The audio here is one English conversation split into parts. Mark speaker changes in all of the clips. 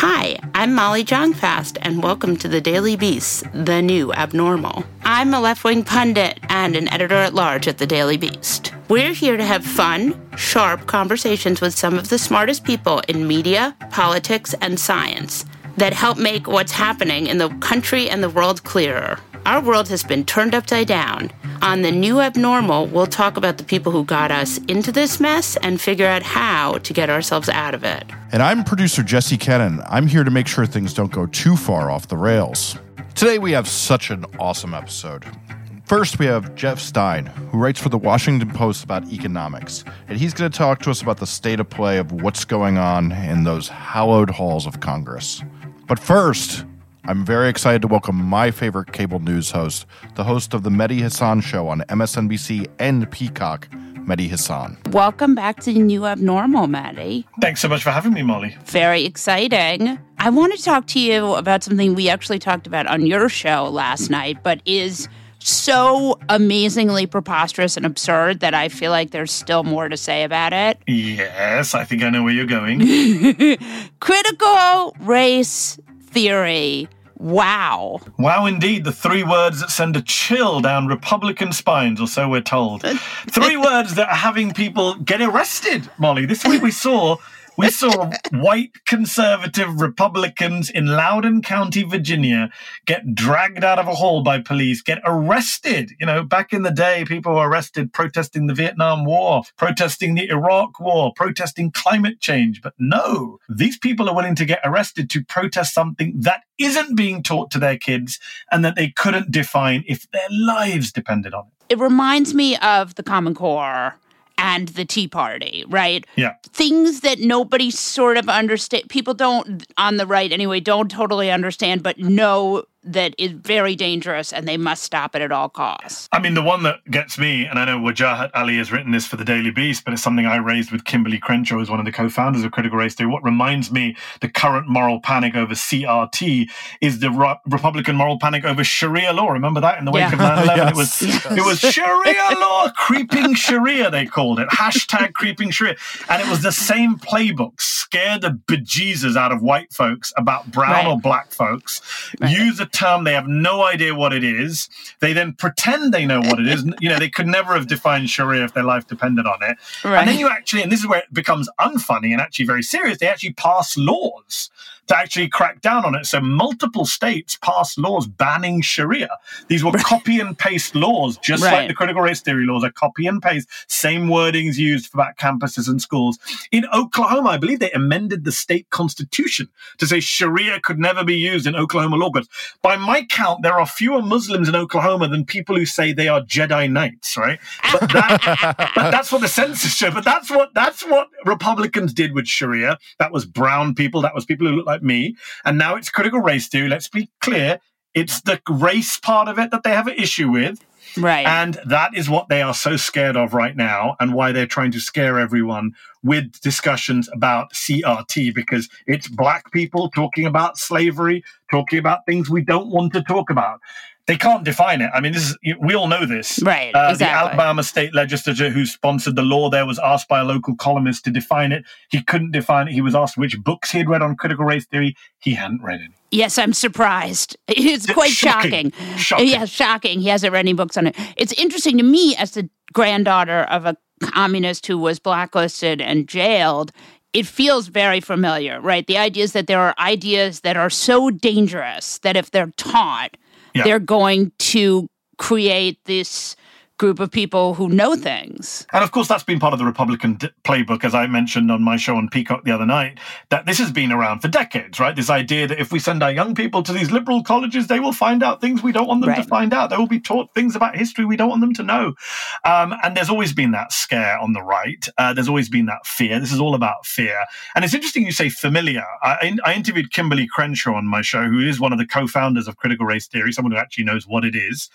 Speaker 1: Hi, I'm Molly Jong-Fast, and welcome to the Daily Beast, the new abnormal. I'm a left-wing pundit and an editor-at-large at the Daily Beast. We're here to have fun, sharp conversations with some of the smartest people in media, politics, and science that help make what's happening in the country and the world clearer. Our world has been turned upside down. On the new abnormal, we'll talk about the people who got us into this mess and figure out how to get ourselves out of it.
Speaker 2: And I'm producer Jesse Cannon. I'm here to make sure things don't go too far off the rails. Today we have such an awesome episode. First, we have Jeff Stein, who writes for the Washington Post about economics, and he's going to talk to us about the state of play of what's going on in those hallowed halls of Congress. But first, I'm very excited to welcome my favorite cable news host, the host of the Mehdi Hasan Show on MSNBC and Peacock, Mehdi Hasan.
Speaker 1: Welcome back to the new abnormal, Mehdi.
Speaker 3: Thanks so much for having me, Molly.
Speaker 1: Very exciting. I want to talk to you about something we actually talked about on your show last night, but is so amazingly preposterous and absurd that I feel like there's still more to say about it.
Speaker 3: Yes, I think I know where you're going.
Speaker 1: Critical race theory. Wow.
Speaker 3: Wow, indeed. The three words that send a chill down Republican spines, or so we're told. three words that are having people get arrested, Molly. This week we saw. We saw white conservative Republicans in Loudoun County, Virginia, get dragged out of a hall by police, get arrested. You know, back in the day, people were arrested protesting the Vietnam War, protesting the Iraq War, protesting climate change. But no, these people are willing to get arrested to protest something that isn't being taught to their kids and that they couldn't define if their lives depended on it.
Speaker 1: It reminds me of the Common Core and the Tea Party, right?
Speaker 3: Yeah.
Speaker 1: Things that nobody sort of understand. People don't, on the right anyway, don't totally understand, but know that is very dangerous and they must stop it at all costs.
Speaker 3: I mean, the one that gets me, and I know Wajahat Ali has written this for the Daily Beast, but it's something I raised with Kimberlé Crenshaw as one of the co-founders of Critical Race Theory. What reminds me the current moral panic over CRT is the Re- Republican moral panic over Sharia law. Remember that in the wake
Speaker 1: Yeah.
Speaker 3: of 9/11?
Speaker 2: Yes.
Speaker 3: It was it was Sharia law, creeping Sharia. They called it hashtag creeping Sharia, and it was the same playbook. Scare the bejesus out of white folks about brown
Speaker 1: Right.
Speaker 3: or black folks. Use a term they have no idea what it is. They then pretend they know what it is. You know, they could never have defined Sharia if their life depended on it.
Speaker 1: Right.
Speaker 3: And then you actually, and this is where it becomes unfunny and actually very serious. They actually pass laws to actually crack down on it. So multiple states passed laws banning Sharia. These were copy and paste laws, just like the critical race theory laws are copy and paste. Same wordings used for about campuses and schools. In Oklahoma, I believe they amended the state constitution to say Sharia could never be used in Oklahoma law courts. By my count, there are fewer Muslims in Oklahoma than people who say they are Jedi Knights, right? But, that, but that's what the census showed. But that's what that's what Republicans did with Sharia. That was brown people. That was people who look like me. And now it's critical race theory. Let's be clear. It's the race part of it that they have an issue with.
Speaker 1: Right.
Speaker 3: And that is what they are so scared of right now, and why they're trying to scare everyone with discussions about CRT because it's black people talking about slavery, talking about things we don't want to talk about. They can't define it. I mean, this is we all know this.
Speaker 1: Right,
Speaker 3: Uh,
Speaker 1: exactly.
Speaker 3: The Alabama state legislature who sponsored the law there was asked by a local columnist to define it. He couldn't define it. He was asked which books he had read on critical race theory. He hadn't read any.
Speaker 1: Yes, I'm surprised. It's quite
Speaker 3: Shocking.
Speaker 1: shocking.
Speaker 3: Shocking.
Speaker 1: Yeah, shocking. He hasn't read any books on it. It's interesting to me as the granddaughter of a communist who was blacklisted and jailed. It feels very familiar, right? The idea is that there are ideas that are so dangerous that if they're taught,
Speaker 3: Yeah.
Speaker 1: they're going to create this group of people who know things.
Speaker 3: And of course, that's been part of the Republican d- playbook, as I mentioned on my show on Peacock the other night, that this has been around for decades, right? This idea that if we send our young people to these liberal colleges, they will find out things we don't want them right. to find out. They will be taught things about history we don't want them to know. Um, and there's always been that scare on the right. Uh, there's always been that fear. This is all about fear. And it's interesting you say familiar. I, I interviewed Kimberlé Crenshaw on my show, who is one of the co founders of critical race theory, someone who actually knows what it is.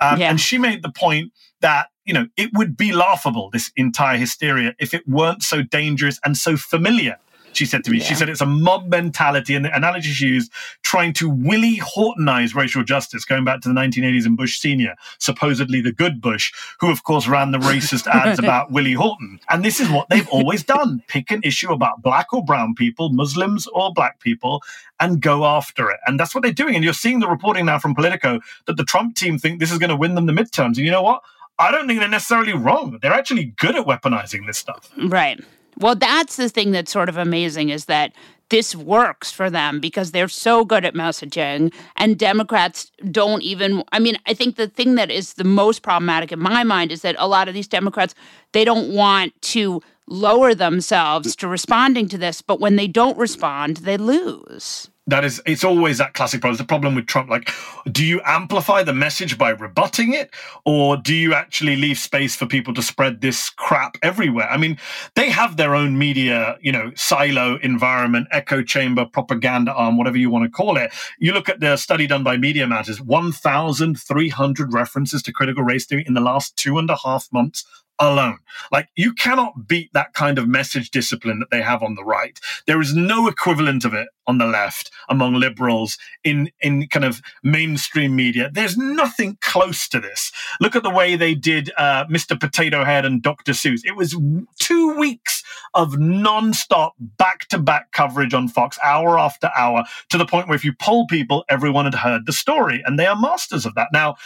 Speaker 3: Um, yeah. And she made the point that you know it would be laughable this entire hysteria if it weren't so dangerous and so familiar she said to me. Yeah. She said it's a mob mentality, and the analogy she used, trying to Willie Hortonize racial justice, going back to the 1980s and Bush Senior, supposedly the good Bush, who of course ran the racist ads about Willie Horton. And this is what they've always done: pick an issue about black or brown people, Muslims or black people, and go after it. And that's what they're doing. And you're seeing the reporting now from Politico that the Trump team think this is going to win them the midterms. And you know what? I don't think they're necessarily wrong. They're actually good at weaponizing this stuff.
Speaker 1: Right. Well, that's the thing that's sort of amazing is that this works for them because they're so good at messaging and Democrats don't even I mean, I think the thing that is the most problematic in my mind is that a lot of these Democrats they don't want to lower themselves to responding to this, but when they don't respond, they lose
Speaker 3: that is it's always that classic problem. It's the problem with Trump. Like, do you amplify the message by rebutting it, or do you actually leave space for people to spread this crap everywhere? I mean, they have their own media, you know, silo environment, echo chamber, propaganda arm, whatever you want to call it. You look at the study done by Media Matters, 1,300 references to critical race theory in the last two and a half months alone. Like you cannot beat that kind of message discipline that they have on the right. There is no equivalent of it on the left among liberals in in kind of mainstream media. There's nothing close to this. Look at the way they did uh, Mr. Potato Head and Dr. Seuss. It was two weeks of non-stop back-to-back coverage on Fox, hour after hour, to the point where if you poll people, everyone had heard the story, and they are masters of that. Now,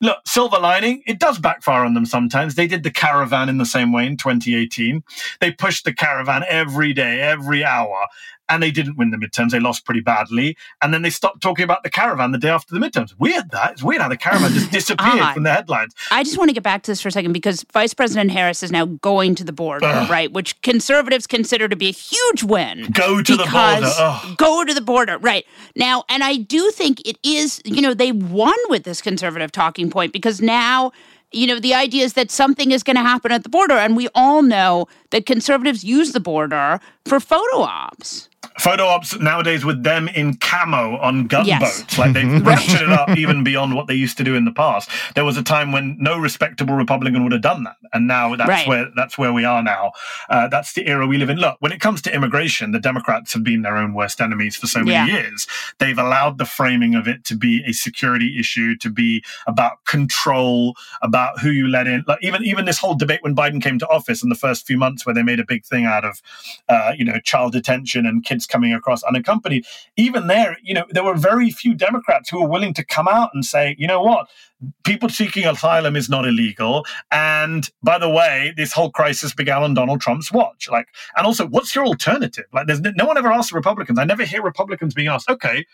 Speaker 3: look, silver lining, it does backfire on them sometimes. They did the caravan in the same way in 2018. They pushed the caravan every day, every hour and they didn't win the midterms. They lost pretty badly. And then they stopped talking about the caravan the day after the midterms. Weird that. It's weird how the caravan just disappeared uh, from the headlines.
Speaker 1: I just want to get back to this for a second because Vice President Harris is now going to the border, Ugh. right? Which conservatives consider to be a huge win.
Speaker 3: Go to the border. Ugh.
Speaker 1: Go to the border, right. Now, and I do think it is, you know, they won with this conservative talking point because now you know, the idea is that something is going to happen at the border. And we all know that conservatives use the border for photo ops
Speaker 3: photo ops nowadays with them in camo on gunboats. Yes. Like they've ratcheted it up even beyond what they used to do in the past. There was a time when no respectable Republican would have done that, and now that's right. where that's where we are now. Uh, that's the era we live in. Look, when it comes to immigration, the Democrats have been their own worst enemies for so many yeah. years. They've allowed the framing of it to be a security issue, to be about control, about who you let in. Like even even this whole debate when Biden came to office in the first few months, where they made a big thing out of, uh, you know, child detention and kids coming across unaccompanied. Even there, you know, there were very few Democrats who were willing to come out and say, you know what, people seeking asylum is not illegal. And by the way, this whole crisis began on Donald Trump's watch. Like, and also, what's your alternative? Like, there's no, one ever asked Republicans. I never hear Republicans being asked, okay,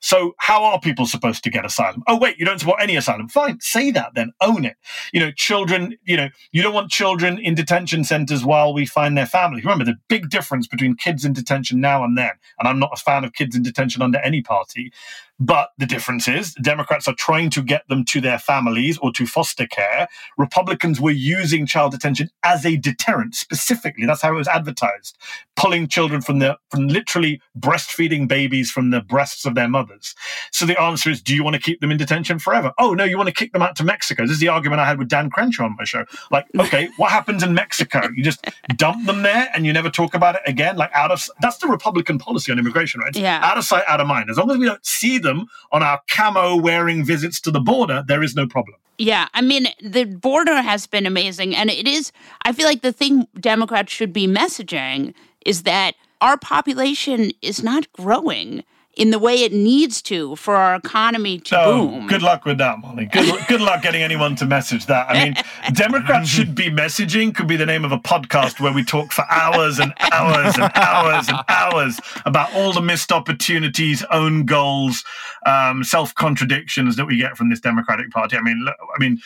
Speaker 3: so how are people supposed to get asylum? Oh, wait, you don't support any asylum. Fine, say that then. Own it. You know, children, you know, you don't want children in detention centers while we find their families. Remember the big difference between kids in detention now and then. And I'm not a fan of kids in detention under any party. But the difference is Democrats are trying to get them to their families or to foster care. Republicans were using child detention as a deterrent specifically. That's how it was advertised, pulling children from the from literally breastfeeding babies from the breasts of their mothers. So the answer is, do you want to keep them in detention forever? Oh no, you want to kick them out to Mexico. This is the argument I had with Dan Crenshaw on my show. Like, okay, what happens in Mexico? You just dump them there and you never talk about it again. Like out of that's the Republican policy on immigration, right?
Speaker 1: Yeah.
Speaker 3: Out of sight, out of mind. As long as we don't see them on our camo wearing visits to the border, there is no problem.
Speaker 1: Yeah, I mean, the border has been amazing. And it is, I feel like the thing Democrats should be messaging is that our population is not growing in the way it needs to for our economy to oh, boom.
Speaker 3: Good luck with that, Molly. Good, good luck getting anyone to message that. I mean, Democrats should be messaging could be the name of a podcast where we talk for hours and hours and hours and hours about all the missed opportunities, own goals, um, self contradictions that we get from this Democratic Party. I mean, I mean,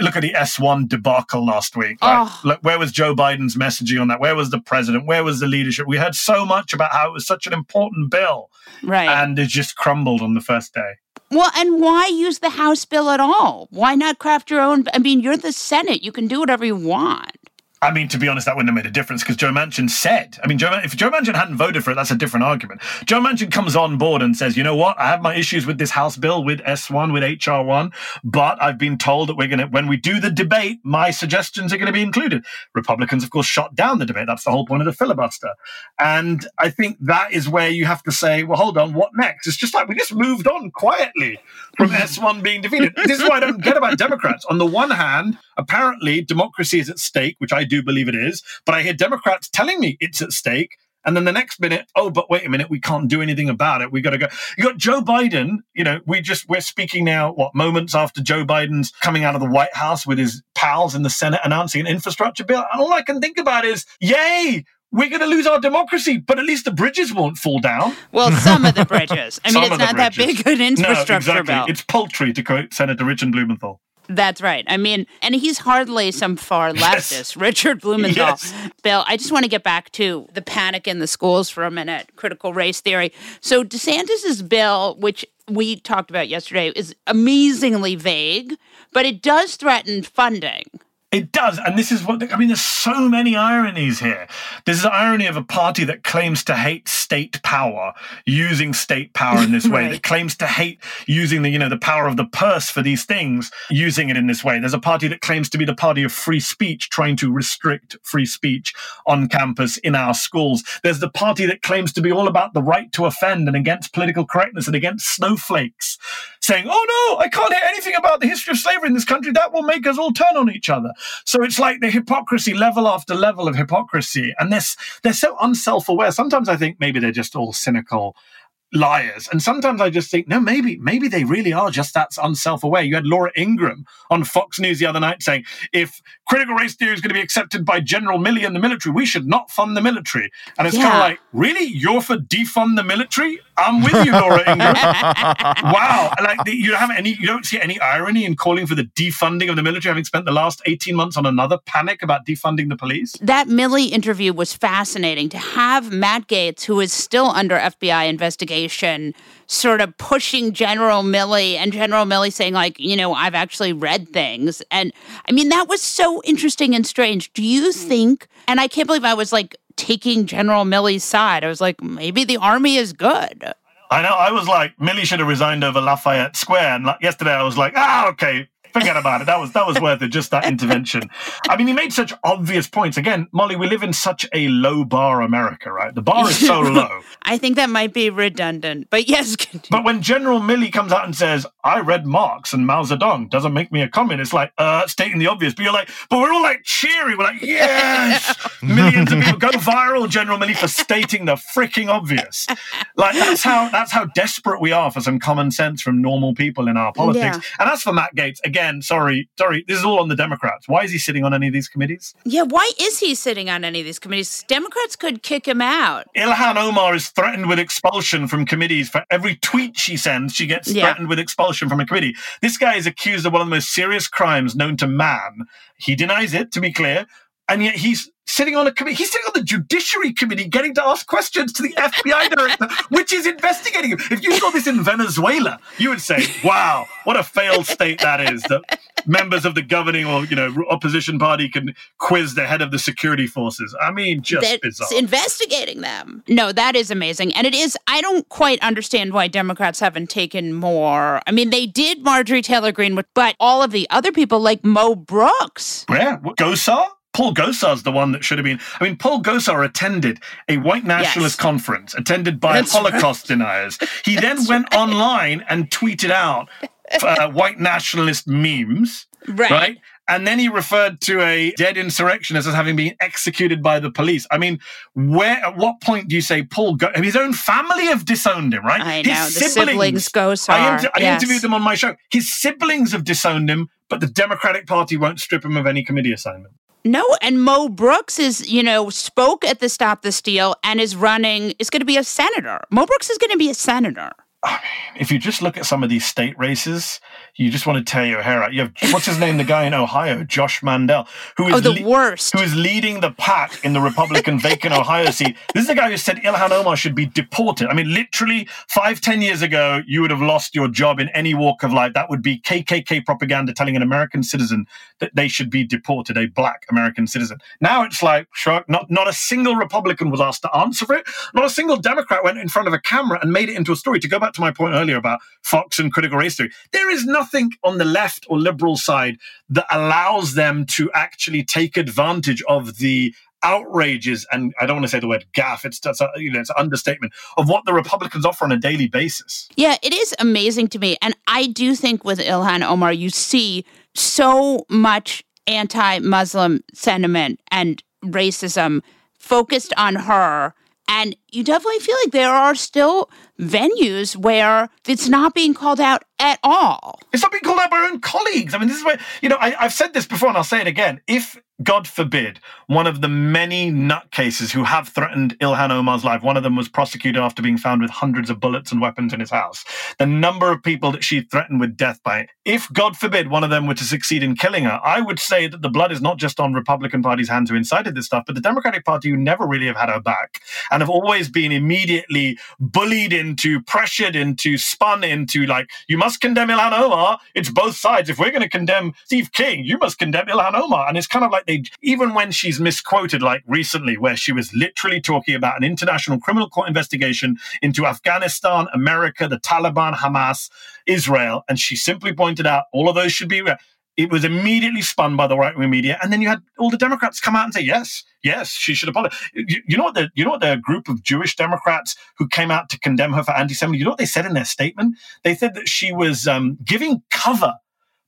Speaker 3: look at the S1 debacle last week. Right? Oh. Look, where was Joe Biden's messaging on that? Where was the president? Where was the leadership? We heard so much about how it was such an important bill.
Speaker 1: Right.
Speaker 3: And it just crumbled on the first day.
Speaker 1: Well, and why use the House bill at all? Why not craft your own? I mean, you're the Senate. You can do whatever you want.
Speaker 3: I mean, to be honest, that wouldn't have made a difference because Joe Manchin said, I mean, Joe, if Joe Manchin hadn't voted for it, that's a different argument. Joe Manchin comes on board and says, you know what? I have my issues with this House bill, with S1, with HR1, but I've been told that we're going to, when we do the debate, my suggestions are going to be included. Republicans, of course, shot down the debate. That's the whole point of the filibuster. And I think that is where you have to say, well, hold on, what next? It's just like we just moved on quietly from S1 being defeated. This is why I don't get about Democrats. On the one hand, apparently democracy is at stake, which I do believe it is. But I hear Democrats telling me it's at stake. And then the next minute, oh, but wait a minute, we can't do anything about it. We got to go. You got Joe Biden. You know, we just we're speaking now. What moments after Joe Biden's coming out of the White House with his pals in the Senate announcing an infrastructure bill, and all I can think about is, yay, we're going to lose our democracy, but at least the bridges won't fall down.
Speaker 1: Well, some of the bridges. I mean, it's not that big an infrastructure
Speaker 3: no, exactly.
Speaker 1: bill.
Speaker 3: It's paltry, to quote Senator Richard Blumenthal.
Speaker 1: That's right. I mean, and he's hardly some far leftist, yes. Richard Blumenthal. Yes. Bill, I just want to get back to the panic in the schools for a minute, critical race theory. So DeSantis's bill, which we talked about yesterday, is amazingly vague, but it does threaten funding.
Speaker 3: It does. And this is what, I mean, there's so many ironies here. There's the irony of a party that claims to hate state power, using state power in this way, right. that claims to hate using the, you know, the power of the purse for these things, using it in this way. There's a party that claims to be the party of free speech, trying to restrict free speech on campus in our schools. There's the party that claims to be all about the right to offend and against political correctness and against snowflakes, saying, oh no, I can't hear anything about the history of slavery in this country. That will make us all turn on each other. So it's like the hypocrisy, level after level of hypocrisy. And they're, they're so unself aware. Sometimes I think maybe they're just all cynical liars. And sometimes I just think, no, maybe, maybe they really are just that unself-aware. You had Laura Ingraham on Fox News the other night saying, if critical race theory is going to be accepted by General Milley and the military, we should not fund the military. And it's yeah. kind of like, really? You're for defund the military? I'm with you, Laura Ingraham. wow. Like you don't have any, you don't see any irony in calling for the defunding of the military, having spent the last 18 months on another panic about defunding the police.
Speaker 1: That Milley interview was fascinating to have Matt Gaetz, who is still under FBI investigation, sort of pushing General Milley and General Milley saying, like, you know, I've actually read things. And I mean, that was so interesting and strange. Do you think, and I can't believe I was like taking General Milley's side. I was like, maybe the army is good.
Speaker 3: I know. I was like, Milley should have resigned over Lafayette Square. And like, yesterday I was like, ah, okay, forget about it. That was that was worth it. Just that intervention. I mean, he made such obvious points. Again, Molly, we live in such a low bar America, right? The bar is so low.
Speaker 1: I think that might be redundant, but yes.
Speaker 3: Continue. But when General Milley comes out and says, "I read Marx and Mao Zedong," doesn't make me a communist. It's like uh, stating the obvious. But you're like, but we're all like cheery. We're like, yes, millions of people go viral. General Milley for stating the freaking obvious. Like that's how that's how desperate we are for some common sense from normal people in our politics. Yeah. And as for Matt Gaetz, again again, sorry, sorry, this is all on the Democrats. Why is he sitting on any of these committees?
Speaker 1: Yeah, why is he sitting on any of these committees? Democrats could kick him out.
Speaker 3: Ilhan Omar is threatened with expulsion from committees. For every tweet she sends, she gets yeah. threatened with expulsion from a committee. This guy is accused of one of the most serious crimes known to man. He denies it, to be clear, and yet he's sitting on a committee. He's sitting on the Judiciary Committee, getting to ask questions to the FBI director, which is investigating him. If you saw this in Venezuela, you would say, "Wow, what a failed state that is." That members of the governing or you know opposition party can quiz the head of the security forces. I mean, just That's bizarre.
Speaker 1: investigating them. No, that is amazing, and it is. I don't quite understand why Democrats haven't taken more. I mean, they did Marjorie Taylor Greene, but all of the other people like Mo Brooks.
Speaker 3: Yeah, Gosar. Paul Gosar's the one that should have been. I mean, Paul Gosar attended a white nationalist yes. conference attended by That's Holocaust right. deniers. He then went right. online and tweeted out uh, white nationalist memes. Right. right. And then he referred to a dead insurrectionist as having been executed by the police. I mean, where at what point do you say Paul? Go- his own family have disowned him, right?
Speaker 1: I know his the siblings, siblings
Speaker 3: I, inter- I yes. interviewed them on my show. His siblings have disowned him, but the Democratic Party won't strip him of any committee assignment.
Speaker 1: No, and Mo Brooks is, you know, spoke at the Stop the Steal and is running, is going to be a senator. Mo Brooks is going to be a senator.
Speaker 3: I mean, if you just look at some of these state races, you just want to tear your hair out. You have what's his name, the guy in Ohio, Josh Mandel, who is
Speaker 1: oh, the worst,
Speaker 3: who is leading the pack in the Republican vacant Ohio seat. This is the guy who said Ilhan Omar should be deported. I mean, literally five, ten years ago, you would have lost your job in any walk of life. That would be KKK propaganda telling an American citizen that they should be deported, a black American citizen. Now it's like, sure, not not a single Republican was asked to answer for it. Not a single Democrat went in front of a camera and made it into a story. To go back back to my point earlier about Fox and critical race theory. There is nothing on the left or liberal side that allows them to actually take advantage of the outrages and I don't want to say the word gaff. It's that's a, you know it's an understatement of what the Republicans offer on a daily basis.
Speaker 1: Yeah, it is amazing to me, and I do think with Ilhan Omar, you see so much anti-Muslim sentiment and racism focused on her and you definitely feel like there are still venues where it's not being called out at all.
Speaker 3: It's not being called out by our own colleagues. I mean, this is where, you know, I, have said this before and I'll say it again. If God forbid, one of the many nutcases who have threatened Ilhan Omar's life, one of them was prosecuted after being found with hundreds of bullets and weapons in his house. The number of people that she threatened with death by, if God forbid one of them were to succeed in killing her, I would say that the blood is not just on Republican Party's hands who incited this stuff, but the Democratic Party who never really have had her back and have always been immediately bullied into, pressured into, spun into like, you must condemn Ilhan Omar. It's both sides. If we're going to condemn Steve King, you must condemn Ilhan Omar. And it's kind of like they, even when she's misquoted, like recently, where she was literally talking about an international criminal court investigation into Afghanistan, America, the Taliban, Hamas, Israel, and she simply pointed out all of those should be. It was immediately spun by the right wing media, and then you had all the Democrats come out and say, "Yes, yes, she should apologize." You, you know what? The, you know what? The group of Jewish Democrats who came out to condemn her for anti-Semitism. You know what they said in their statement? They said that she was um, giving cover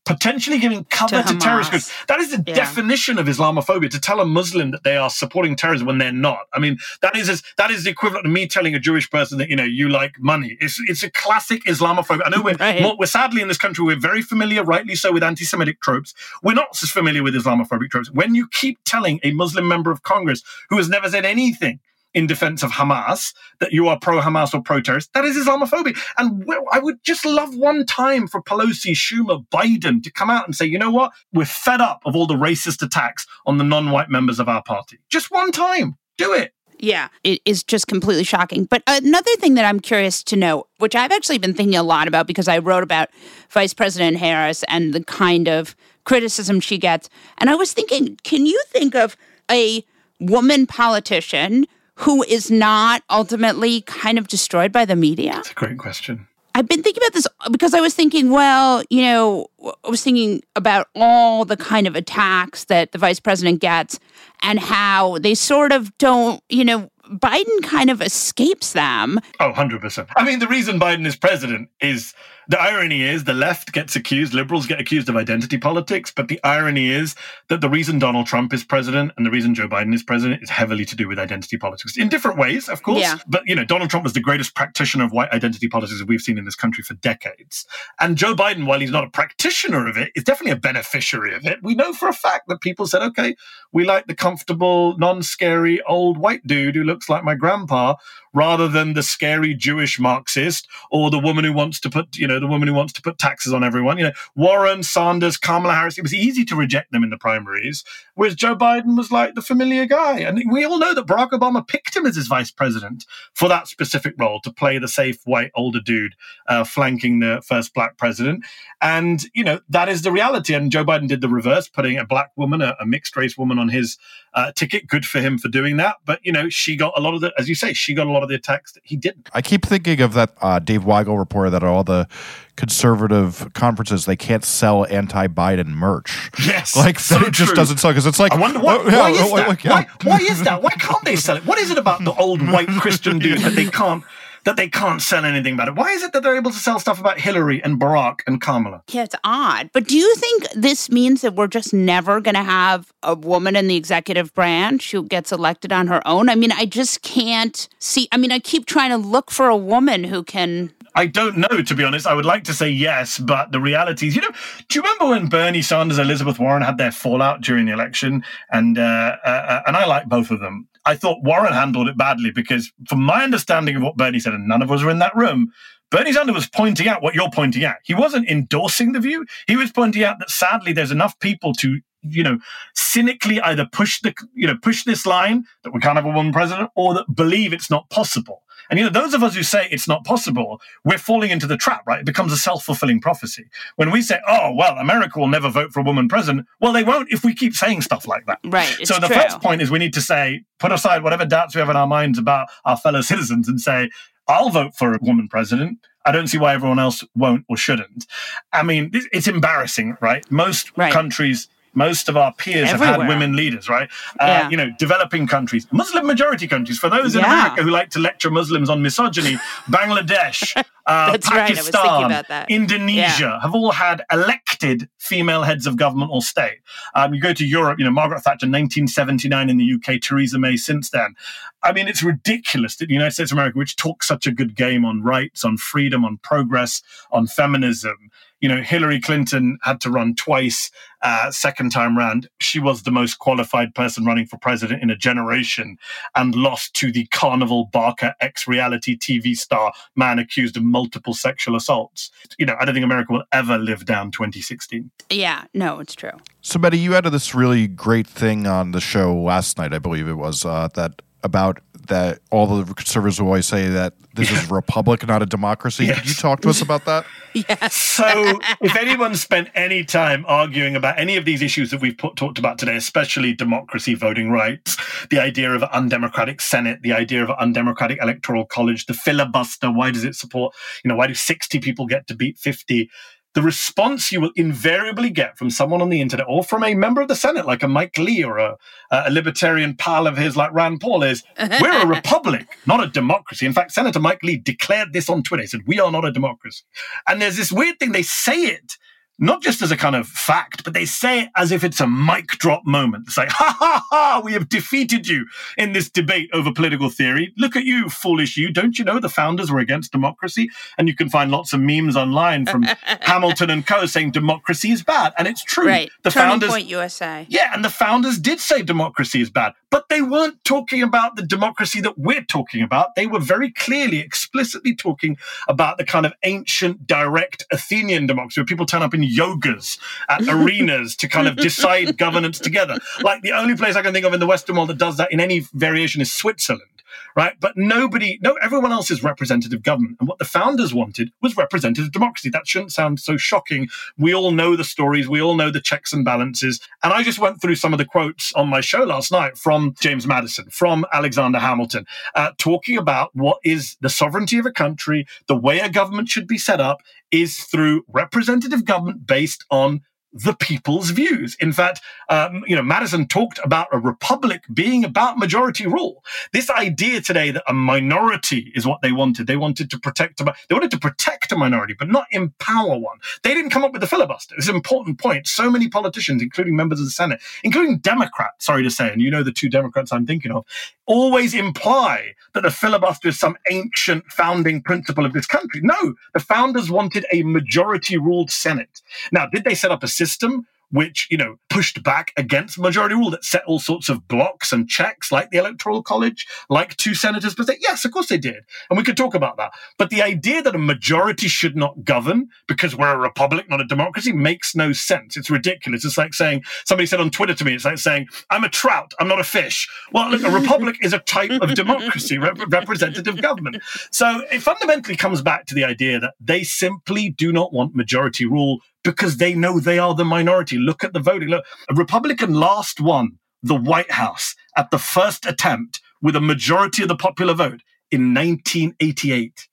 Speaker 3: potentially giving cover to, to terrorist groups. That is the yeah. definition of Islamophobia. To tell a Muslim that they are supporting terrorism when they're not. I mean, that is that is the equivalent of me telling a Jewish person that you know you like money. It's it's a classic Islamophobia. I know we're right. more, we're sadly in this country we're very familiar, rightly so, with anti-Semitic tropes. We're not as familiar with Islamophobic tropes. When you keep telling a Muslim member of Congress who has never said anything in defense of Hamas, that you are pro Hamas or pro terrorist. That is Islamophobia. And I would just love one time for Pelosi, Schumer, Biden to come out and say, you know what? We're fed up of all the racist attacks on the non white members of our party. Just one time. Do it.
Speaker 1: Yeah, it is just completely shocking. But another thing that I'm curious to know, which I've actually been thinking a lot about because I wrote about Vice President Harris and the kind of criticism she gets. And I was thinking, can you think of a woman politician who is not ultimately kind of destroyed by the media?
Speaker 3: That's a great question.
Speaker 1: I've been thinking about this because I was thinking, well, you know, I was thinking about all the kind of attacks that the vice president gets and how they sort of don't, you know, Biden kind of escapes them.
Speaker 3: Oh, 100%. I mean, the reason Biden is president is the irony is the left gets accused, liberals get accused of identity politics, but the irony is that the reason Donald Trump is president and the reason Joe Biden is president is heavily to do with identity politics in different ways, of course. Yeah. But, you know, Donald Trump was the greatest practitioner of white identity politics that we've seen in this country for decades. And Joe Biden, while he's not a practitioner of it, is definitely a beneficiary of it. We know for a fact that people said, okay, we like the comfortable, non scary old white dude who looks like my grandpa rather than the scary Jewish Marxist or the woman who wants to put, you know, the woman who wants to put taxes on everyone. You know, Warren, Sanders, Kamala Harris, it was easy to reject them in the primaries, whereas Joe Biden was like the familiar guy. And we all know that Barack Obama picked him as his vice president for that specific role to play the safe, white, older dude uh, flanking the first black president. And, you know, that is the reality. And Joe Biden did the reverse, putting a black woman, a, a mixed race woman on his uh, ticket. Good for him for doing that. But, you know, she got a lot of the, as you say, she got a lot of the attacks that he didn't.
Speaker 2: I keep thinking of that uh, Dave Weigel report that all the conservative conferences they can't sell anti-Biden merch.
Speaker 3: Yes,
Speaker 2: like so it just doesn't sell because it's like
Speaker 3: I wonder why, uh, why, is that? Why, why is that? Why can't they sell it? What is it about the old white Christian dude that they can't? That they can't sell anything about it. Why is it that they're able to sell stuff about Hillary and Barack and Kamala?
Speaker 1: Yeah, it's odd. But do you think this means that we're just never going to have a woman in the executive branch who gets elected on her own? I mean, I just can't see. I mean, I keep trying to look for a woman who can
Speaker 3: I don't know, to be honest. I would like to say yes, but the reality is, you know, do you remember when Bernie Sanders, Elizabeth Warren had their fallout during the election? And uh, uh, and I like both of them. I thought Warren handled it badly because, from my understanding of what Bernie said, and none of us were in that room, Bernie Sanders was pointing out what you're pointing out. He wasn't endorsing the view. He was pointing out that sadly there's enough people to, you know, cynically either push the, you know, push this line that we can't have a woman president or that believe it's not possible. And you know, those of us who say it's not possible, we're falling into the trap, right? It becomes a self-fulfilling prophecy. When we say, "Oh, well, America will never vote for a woman president," well, they won't if we keep saying stuff like that.
Speaker 1: Right.
Speaker 3: so the
Speaker 1: true.
Speaker 3: first point is we need to say, put aside whatever doubts we have in our minds about our fellow citizens, and say, "I'll vote for a woman president." I don't see why everyone else won't or shouldn't. I mean, it's embarrassing, right? Most right. countries most of our peers Everywhere. have had women leaders, right? Uh, yeah. You know, developing countries, Muslim majority countries. For those in yeah. America who like to lecture Muslims on misogyny, Bangladesh, uh, Pakistan, right. Indonesia yeah. have all had elected female heads of government or state. Um, you go to Europe, you know, Margaret Thatcher, 1979 in the UK, Theresa May since then. I mean, it's ridiculous that the United States of America, which talks such a good game on rights, on freedom, on progress, on feminism, you know, Hillary Clinton had to run twice, uh, second time round. She was the most qualified person running for president in a generation and lost to the Carnival Barker ex reality TV star, man accused of multiple sexual assaults. You know, I don't think America will ever live down 2016.
Speaker 1: Yeah, no, it's true.
Speaker 2: So, Mehdi, you had this really great thing on the show last night, I believe it was, uh, that about that all the conservatives will always say that this is a republic, not a democracy. Yes. Could you talk to us about that?
Speaker 1: yes.
Speaker 3: So, if anyone spent any time arguing about any of these issues that we've put, talked about today, especially democracy, voting rights, the idea of an undemocratic Senate, the idea of an undemocratic electoral college, the filibuster, why does it support, you know, why do 60 people get to beat 50? The response you will invariably get from someone on the internet or from a member of the Senate, like a Mike Lee or a, a libertarian pal of his, like Rand Paul, is we're a republic, not a democracy. In fact, Senator Mike Lee declared this on Twitter. He said, We are not a democracy. And there's this weird thing, they say it not just as a kind of fact, but they say it as if it's a mic drop moment. It's like, ha ha ha, we have defeated you in this debate over political theory. Look at you, foolish you. Don't you know the founders were against democracy? And you can find lots of memes online from Hamilton and Co. saying democracy is bad. And it's true.
Speaker 1: Right. The Turning founders. Point USA.
Speaker 3: Yeah, and the founders did say democracy is bad, but they weren't talking about the democracy that we're talking about. They were very clearly, explicitly talking about the kind of ancient, direct Athenian democracy where people turn up in yogas at arenas to kind of decide governance together. Like the only place I can think of in the Western world that does that in any variation is Switzerland right? But nobody, no, everyone else is representative government. And what the founders wanted was representative democracy. That shouldn't sound so shocking. We all know the stories, we all know the checks and balances. And I just went through some of the quotes on my show last night from James Madison, from Alexander Hamilton, uh, talking about what is the sovereignty of a country, the way a government should be set up is through representative government based on the people's views. In fact, um, you know, Madison talked about a republic being about majority rule. This idea today that a minority is what they wanted. They wanted to protect, a, they wanted to protect a minority, but not empower one. They didn't come up with the filibuster. It's an important point. So many politicians, including members of the Senate, including Democrats, sorry to say, and you know the two Democrats I'm thinking of, always imply that the filibuster is some ancient founding principle of this country. No, the founders wanted a majority ruled Senate. Now, did they set up a system which, you know, pushed back against majority rule that set all sorts of blocks and checks like the electoral college, like two senators per state? Yes, of course they did. And we could talk about that. But the idea that a majority should not govern because we're a republic, not a democracy, makes no sense. It's ridiculous. It's like saying, somebody said on Twitter to me, it's like saying, I'm a trout, I'm not a fish. Well, look, a republic is a type of democracy, rep- representative government. So it fundamentally comes back to the idea that they simply do not want majority rule because they know they are the minority. Look at the voting. Look, a Republican last won the White House at the first attempt with a majority of the popular vote in 1988.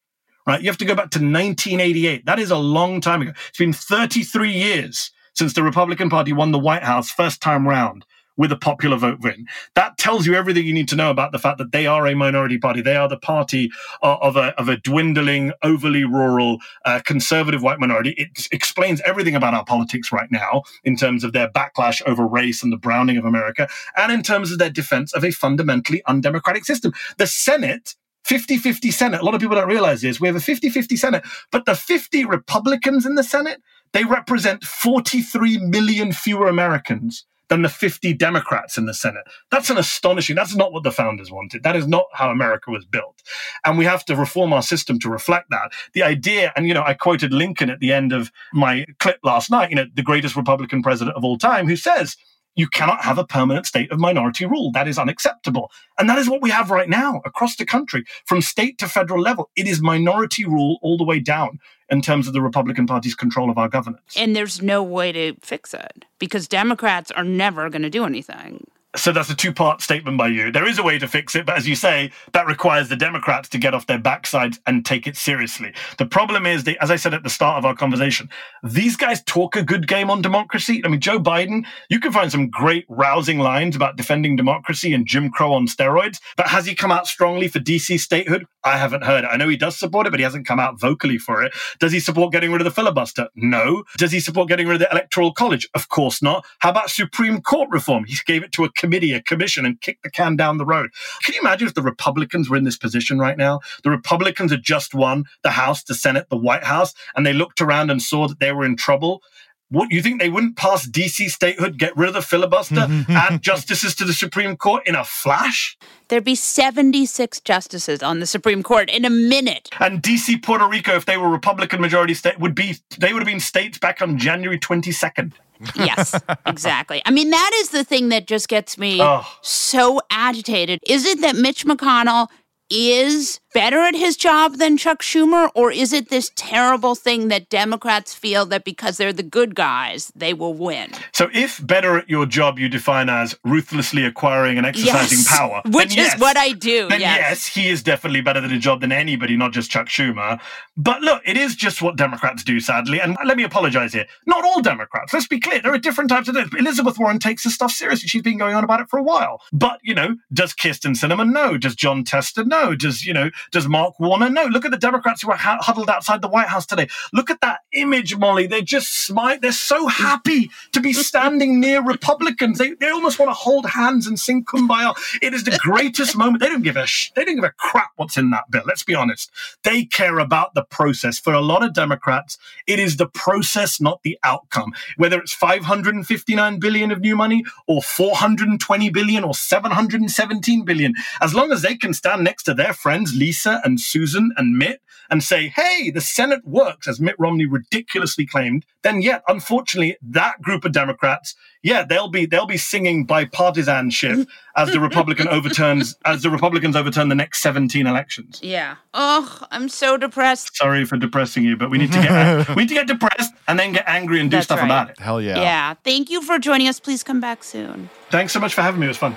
Speaker 3: Right? You have to go back to 1988. That is a long time ago. It's been 33 years since the Republican Party won the White House first time round with a popular vote win. That tells you everything you need to know about the fact that they are a minority party. They are the party uh, of a, of a dwindling, overly rural, uh, conservative white minority. It explains everything about our politics right now in terms of their backlash over race and the browning of America, and in terms of their defense of a fundamentally undemocratic system. The Senate 50 50 Senate. A lot of people don't realize this. We have a 50 50 Senate, but the 50 Republicans in the Senate, they represent 43 million fewer Americans than the 50 Democrats in the Senate. That's an astonishing, that's not what the founders wanted. That is not how America was built. And we have to reform our system to reflect that. The idea, and you know, I quoted Lincoln at the end of my clip last night, you know, the greatest Republican president of all time, who says, you cannot have a permanent state of minority rule. That is unacceptable. And that is what we have right now across the country, from state to federal level. It is minority rule all the way down in terms of the Republican Party's control of our governance.
Speaker 1: And there's no way to fix it because Democrats are never going to do anything.
Speaker 3: So that's a two part statement by you. There is a way to fix it, but as you say, that requires the Democrats to get off their backsides and take it seriously. The problem is, that, as I said at the start of our conversation, these guys talk a good game on democracy. I mean, Joe Biden, you can find some great rousing lines about defending democracy and Jim Crow on steroids, but has he come out strongly for DC statehood? I haven't heard it. I know he does support it, but he hasn't come out vocally for it. Does he support getting rid of the filibuster? No. Does he support getting rid of the electoral college? Of course not. How about Supreme Court reform? He gave it to a committee, a commission, and kick the can down the road. Can you imagine if the Republicans were in this position right now? The Republicans had just won the House, the Senate, the White House, and they looked around and saw that they were in trouble. What you think they wouldn't pass DC statehood, get rid of the filibuster, add justices to the Supreme Court in a flash?
Speaker 1: There'd be 76 justices on the Supreme Court in a minute.
Speaker 3: And DC Puerto Rico, if they were Republican majority state, would be they would have been states back on January 22nd.
Speaker 1: Yes, exactly. I mean, that is the thing that just gets me
Speaker 3: Oh.
Speaker 1: so agitated. Is it that Mitch McConnell is better at his job than Chuck Schumer, or is it this terrible thing that Democrats feel that because they're the good guys, they will win?
Speaker 3: So if better at your job you define as ruthlessly acquiring and exercising
Speaker 1: Yes,
Speaker 3: power,
Speaker 1: which is
Speaker 3: yes,
Speaker 1: what I do,
Speaker 3: Then
Speaker 1: yes.
Speaker 3: yes, he is definitely better at a job than anybody, not just Chuck Schumer. But look, it is just what Democrats do, sadly. And let me apologize here. Not all Democrats. Let's be clear. There are different types of this. Elizabeth Warren takes this stuff seriously. She's been going on about it for a while. But, you know, does Kyrsten Sinema? No. Does Jon Tester? No. Does, you know, does Mark Warner? No. Look at the Democrats who are hu- huddled outside the White House today. Look at that image, Molly. They're just smile. They're so happy to be standing near Republicans. They, they almost want to hold hands and sing Kumbaya. It is the greatest moment. They don't give a sh- they don't give a crap what's in that bill. Let's be honest. They care about the process. For a lot of Democrats, it is the process, not the outcome. Whether it's 559 billion of new money or 420 billion or 717 billion, as long as they can stand next to their friends Lisa and Susan and Mitt and say, "Hey, the Senate works," as Mitt Romney ridiculously claimed, then yet, unfortunately, that group of Democrats, yeah, they'll be they'll be singing bipartisanship as the Republican overturns as the Republicans overturn the next 17 elections.
Speaker 1: Yeah. Oh, I'm so depressed.
Speaker 3: Sorry for depressing you, but we need to get we need to get depressed and then get angry and do
Speaker 1: That's
Speaker 3: stuff
Speaker 1: right.
Speaker 3: about it.
Speaker 2: Hell yeah.
Speaker 1: Yeah. Thank you for joining us. Please come back soon.
Speaker 3: Thanks so much for having me. It was fun.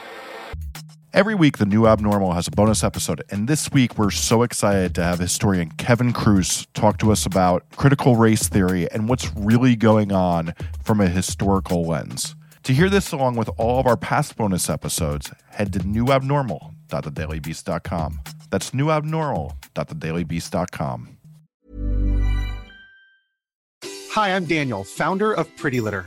Speaker 2: Every week, the new Abnormal has a bonus episode, and this week we're so excited to have historian Kevin Kruse talk to us about critical race theory and what's really going on from a historical lens. To hear this along with all of our past bonus episodes, head to newabnormal.thedailybeast.com. That's newabnormal.thedailybeast.com.
Speaker 4: Hi, I'm Daniel, founder of Pretty Litter.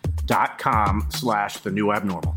Speaker 5: dot com slash the new abnormal.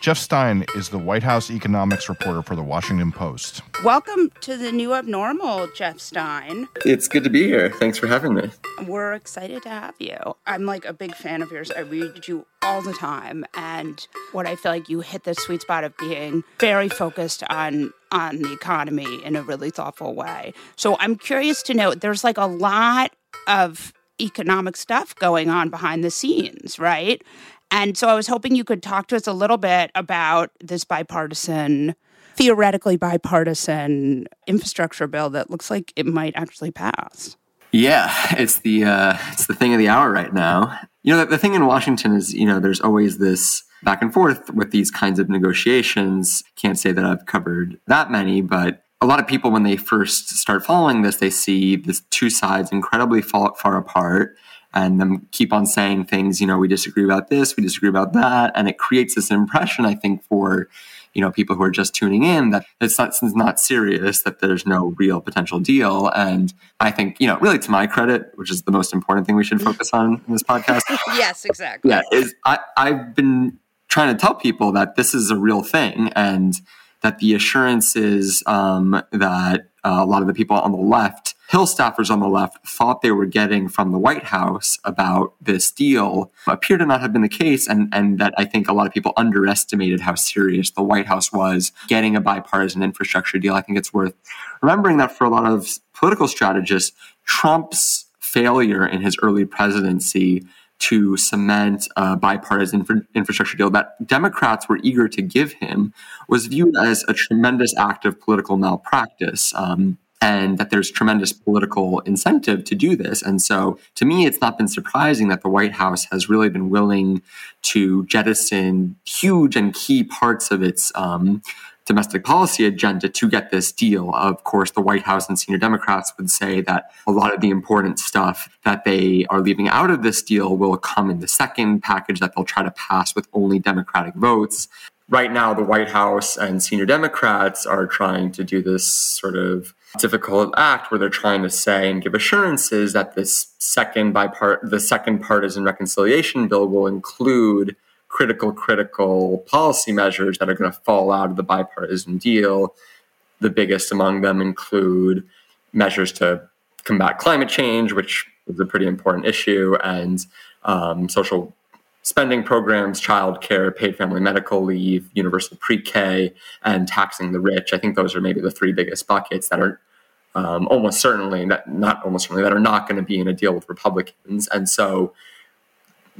Speaker 2: Jeff Stein is the White House economics reporter for the Washington Post.
Speaker 1: Welcome to the new abnormal, Jeff Stein.
Speaker 6: It's good to be here. Thanks for having me.
Speaker 1: We're excited to have you. I'm like a big fan of yours. I read you all the time, and what I feel like you hit the sweet spot of being very focused on on the economy in a really thoughtful way. So I'm curious to know. There's like a lot of economic stuff going on behind the scenes, right? And so I was hoping you could talk to us a little bit about this bipartisan, theoretically bipartisan infrastructure bill that looks like it might actually pass.
Speaker 6: Yeah, it's the uh, it's the thing of the hour right now. You know, the, the thing in Washington is, you know, there's always this back and forth with these kinds of negotiations. Can't say that I've covered that many, but a lot of people, when they first start following this, they see this two sides incredibly far, far apart and them keep on saying things, you know, we disagree about this, we disagree about that. And it creates this impression, I think, for, you know, people who are just tuning in that it's not, it's not serious, that there's no real potential deal. And I think, you know, really to my credit, which is the most important thing we should focus on in this podcast.
Speaker 1: yes, exactly.
Speaker 6: Yeah, is I, I've been trying to tell people that this is a real thing and that the assurances um, that uh, a lot of the people on the left, Hill staffers on the left, thought they were getting from the White House about this deal appear to not have been the case, and, and that I think a lot of people underestimated how serious the White House was getting a bipartisan infrastructure deal. I think it's worth remembering that for a lot of political strategists, Trump's failure in his early presidency to cement a bipartisan infra- infrastructure deal that Democrats were eager to give him was viewed as a tremendous act of political malpractice. Um, and that there's tremendous political incentive to do this. And so to me, it's not been surprising that the White House has really been willing to jettison huge and key parts of its um, domestic policy agenda to get this deal. Of course, the White House and senior Democrats would say that a lot of the important stuff that they are leaving out of this deal will come in the second package that they'll try to pass with only Democratic votes. Right now, the White House and senior Democrats are trying to do this sort of difficult act where they're trying to say and give assurances that this second bipart the second partisan reconciliation bill will include critical, critical policy measures that are going to fall out of the bipartisan deal. The biggest among them include measures to combat climate change, which is a pretty important issue, and um, social spending programs, childcare, paid family medical leave, universal pre-K, and taxing the rich. I think those are maybe the three biggest buckets that are um, almost certainly that not almost certainly that are not going to be in a deal with Republicans. And so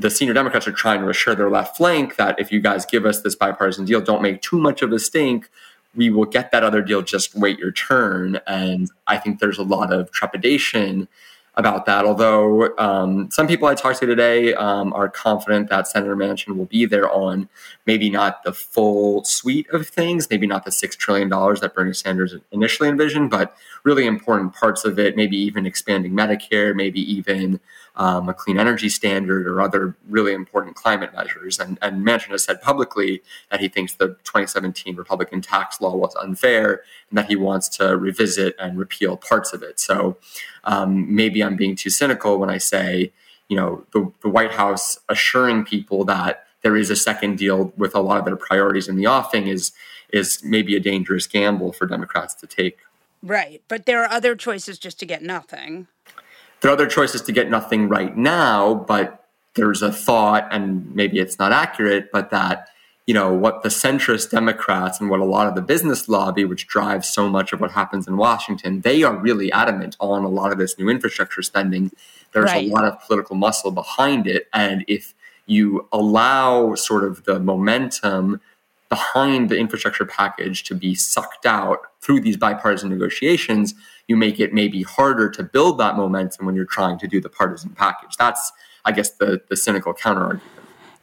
Speaker 6: the senior Democrats are trying to assure their left flank that if you guys give us this bipartisan deal, don't make too much of a stink. We will get that other deal. Just wait your turn. And I think there's a lot of trepidation about that. Although um, some people I talked to today um, are confident that Senator Manchin will be there on maybe not the full suite of things, maybe not the $6 trillion that Bernie Sanders initially envisioned, but really important parts of it, maybe even expanding Medicare, maybe even um, a clean energy standard or other really important climate measures. And, and Manchin has said publicly that he thinks the 2017 Republican tax law was unfair and that he wants to revisit and repeal parts of it. So um, maybe I'm being too cynical when I say, you know, the, the White House assuring people that there is a second deal with a lot of their priorities in the offing is is maybe a dangerous gamble for Democrats to take.
Speaker 1: Right, but there are other choices just to get nothing.
Speaker 6: There are other choices to get nothing right now, but there's a thought, and maybe it's not accurate, but that you know what the centrist Democrats and what a lot of the business lobby, which drives so much of what happens in Washington, they are really adamant on a lot of this new infrastructure spending. There's
Speaker 1: Right.
Speaker 6: a lot of political muscle behind it, and if you allow sort of the momentum behind the infrastructure package to be sucked out through these bipartisan negotiations, you make it maybe harder to build that momentum when you're trying to do the partisan package. That's, I guess, the the cynical counter argument.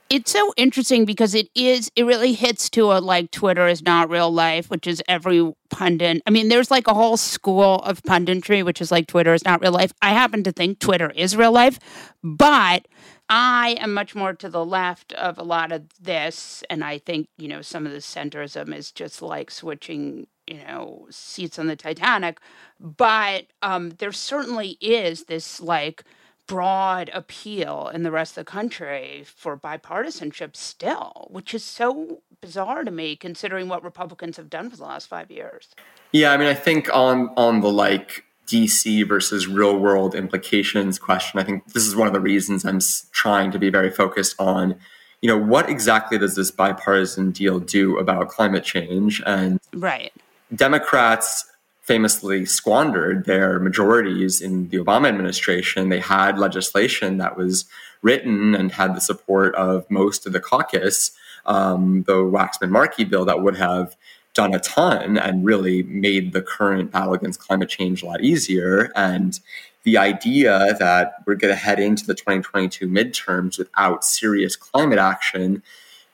Speaker 1: It's so interesting because it is, it really hits to a like Twitter is not real life, which is every pundit. I mean, there's like a whole school of punditry, which is like Twitter is not real life. I happen to think Twitter is real life, but I am much more to the left of a lot of this. And I think, you know, some of the centrism is just like switching, you know, seats on the Titanic. But um, there certainly is this like, broad appeal in the rest of the country for bipartisanship still, which is so bizarre to me considering what Republicans have done for the last five years.
Speaker 6: Yeah, I mean, I think on on the like DC versus real world implications question, I think this is one of the reasons I'm trying to be very focused on, you know, what exactly does this bipartisan deal do about climate change? And
Speaker 1: Right.
Speaker 6: Democrats famously squandered their majorities in the Obama administration. They had legislation that was written and had the support of most of the caucus, um, the Waxman Markey bill that would have done a ton and really made the current battle against climate change a lot easier. And the idea that we're going to head into the 2022 midterms without serious climate action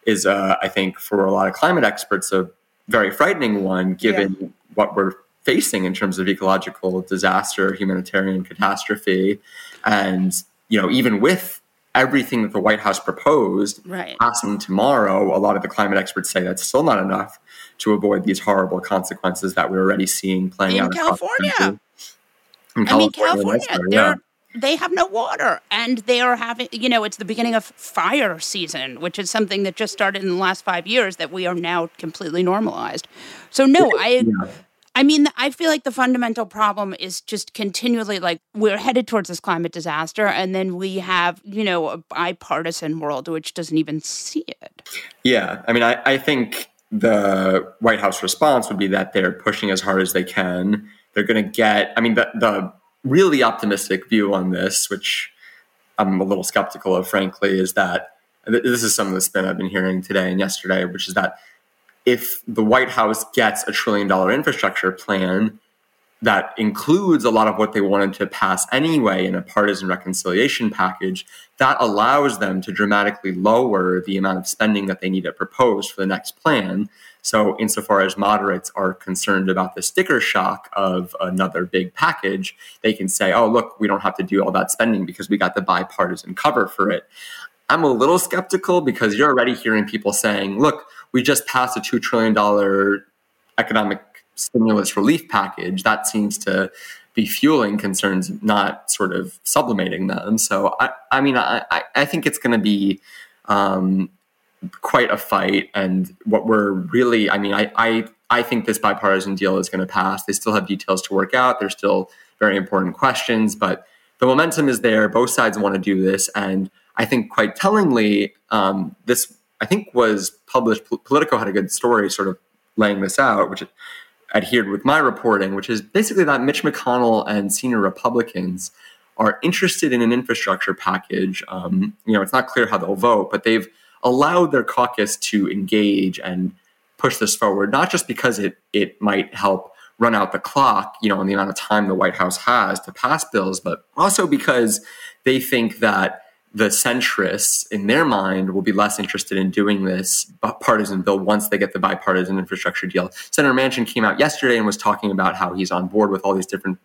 Speaker 6: is, uh, I think, for a lot of climate experts, a very frightening one, given what we're facing in terms of ecological disaster, humanitarian catastrophe, and you know, even with everything that the White House proposed
Speaker 1: Right.
Speaker 6: passing tomorrow, a lot of the climate experts say that's still not enough to avoid these horrible consequences that we're already seeing playing
Speaker 1: In
Speaker 6: out
Speaker 1: California.
Speaker 6: country. In
Speaker 1: I mean,
Speaker 6: California,
Speaker 1: they're,
Speaker 6: yeah.
Speaker 1: they have no water and they are having, you know, it's the beginning of fire season, which is something that just started in the last five years that we are now completely normalized. So, no, I. I mean, I feel like the fundamental problem is just continually like we're headed towards this climate disaster, and then we have, you know, a bipartisan world which doesn't even see it.
Speaker 6: Yeah, I mean, I, I think the White House response would be that they're pushing as hard as they can. They're going to get, I mean, the, the really optimistic view on this, which I'm a little skeptical of, frankly, is that this is some of the spin I've been hearing today and yesterday, which is that if the White House gets a trillion dollar infrastructure plan that includes a lot of what they wanted to pass anyway in a partisan reconciliation package, that allows them to dramatically lower the amount of spending that they need to propose for the next plan. So, insofar as moderates are concerned about the sticker shock of another big package, they can say, oh, look, we don't have to do all that spending because we got the bipartisan cover for it. I'm a little skeptical because you're already hearing people saying, look, we just passed a $2 trillion economic stimulus relief package. That seems to be fueling concerns, not sort of sublimating them. So, I, I mean, I, I- think it's going to be um, quite a fight. And what we're really, I mean, I, I, I think this bipartisan deal is going to pass. They still have details to work out. There's still very important questions, but the momentum is there. Both sides want to do this. And I think quite tellingly, um, this, I think, was published. Politico had a good story sort of laying this out, which adhered with my reporting, which is basically that Mitch McConnell and senior Republicans are interested in an infrastructure package. Um, you know, it's not clear how they'll vote, but they've allowed their caucus to engage and push this forward, not just because it it might help run out the clock, you know, on the amount of time the White House has to pass bills, but also because they think that the centrists in their mind will be less interested in doing this partisan bill once they get the bipartisan infrastructure deal. Senator Manchin came out yesterday and was talking about how he's on board with all these different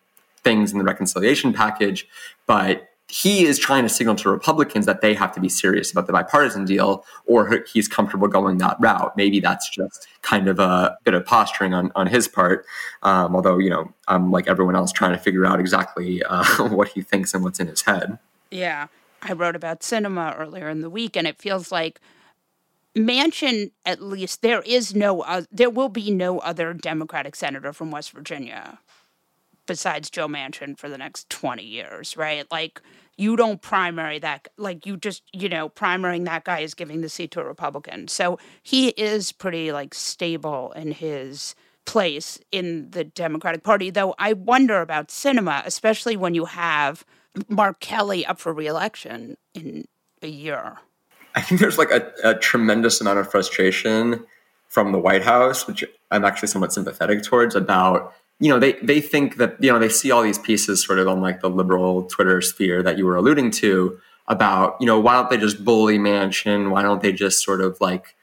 Speaker 6: things in the reconciliation package, but he is trying to signal to Republicans that they have to be serious about the bipartisan deal, or he's comfortable going that route. Maybe that's just kind of a bit of posturing on, on his part. Um, although, you know, I'm like everyone else trying to figure out exactly uh, what he thinks and what's in his head.
Speaker 1: Yeah. I wrote about Sinema earlier in the week, and it feels like Manchin, at least, there is no, uh, there will be no other Democratic senator from West Virginia besides Joe Manchin for the next 20 years, right? Like you don't primary that like you just, you know, primarying that guy is giving the seat to a Republican. So he is pretty like stable in his place in the Democratic Party, though I wonder about Sinema, especially when you have Mark Kelly up for reelection in a year.
Speaker 6: I think there's like a, a tremendous amount of frustration from the White House, which I'm actually somewhat sympathetic towards, about you know they they think that you know they see all these pieces sort of on like the liberal Twitter sphere that you were alluding to about you know why don't they just bully Manchin? Why don't they just sort of like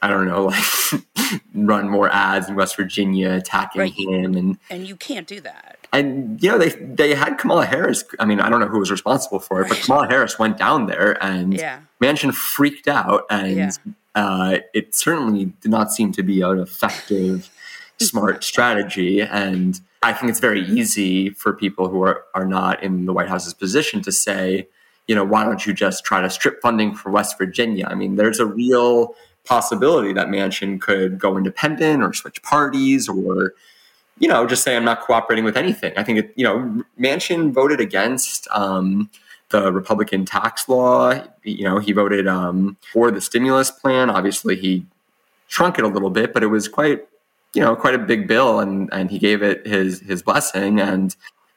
Speaker 6: I don't know like run more ads in West Virginia attacking
Speaker 1: Right.
Speaker 6: him and
Speaker 1: And you can't do that.
Speaker 6: And you know they they had Kamala Harris. I mean, I don't know who was responsible for it, but Kamala Harris went down there, and
Speaker 1: Yeah.
Speaker 6: Manchin freaked out, and
Speaker 1: Yeah.
Speaker 6: uh, it certainly did not seem to be an effective, smart strategy. And I think it's very easy for people who are are not in the White House's position to say, you know, why don't you just try to strip funding for West Virginia? I mean, there's a real possibility that Manchin could go independent or switch parties or you know, just say I'm not cooperating with anything. I think it, you know, Manchin voted against um, the Republican tax law. You know, he voted um, for the stimulus plan. Obviously, he shrunk it a little bit, but it was quite, you know, quite a big bill, and and he gave it his his blessing. And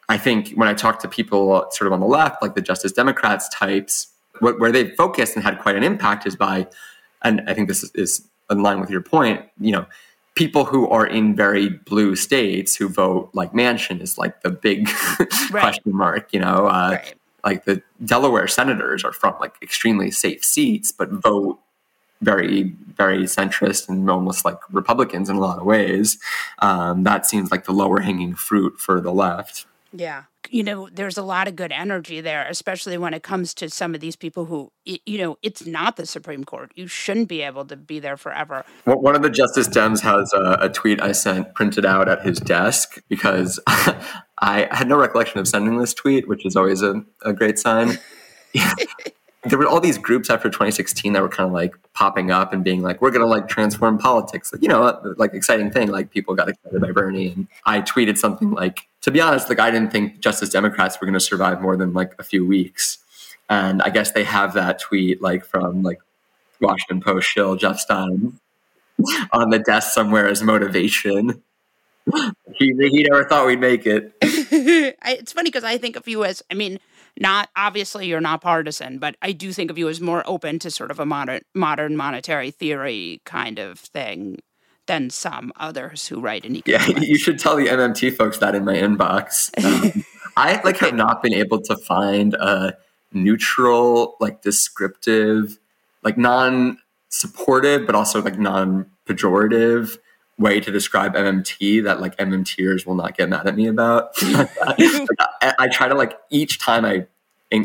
Speaker 6: I think when I talk to people sort of on the left, like the Justice Democrats types, what, where they've focused and had quite an impact is by, and I think this is, is in line with your point, you know, people who are in very blue states who vote like Manchin is like the big question mark, you know, uh, like the Delaware senators are from like extremely safe seats, but vote very, very centrist and almost like Republicans in a lot of ways. Um, that seems like the lower hanging fruit for the left.
Speaker 1: Yeah. You know, there's a lot of good energy there, especially when it comes to some of these people who, you know, it's not the Supreme Court. You shouldn't be able to be there forever.
Speaker 6: One one of the Justice Dems has a, a tweet I sent printed out at his desk because I had no recollection of sending this tweet, which is always a, a great sign. there were all these groups after 2016 that were kind of like popping up and being like, we're going to like transform politics. Like, you know, uh, like exciting thing. Like people got excited by Bernie. And I tweeted something like, to be honest, like I didn't think Justice Democrats were going to survive more than like a few weeks. And I guess they have that tweet like from like Washington Post shill Jeff Stein on the desk somewhere as motivation. he, he never thought we'd make it.
Speaker 1: I, it's funny because I think of you as, I mean, not obviously you're not partisan, but I do think of you as more open to sort of a modern modern monetary theory kind of thing than some others who write in
Speaker 6: Yeah, you should tell the MMT folks that in my inbox. Um, I like have not been able to find a neutral, like descriptive, like non-supportive, but also like non-pejorative way to describe MMT that like MMTers will not get mad at me about. I, try to like each time I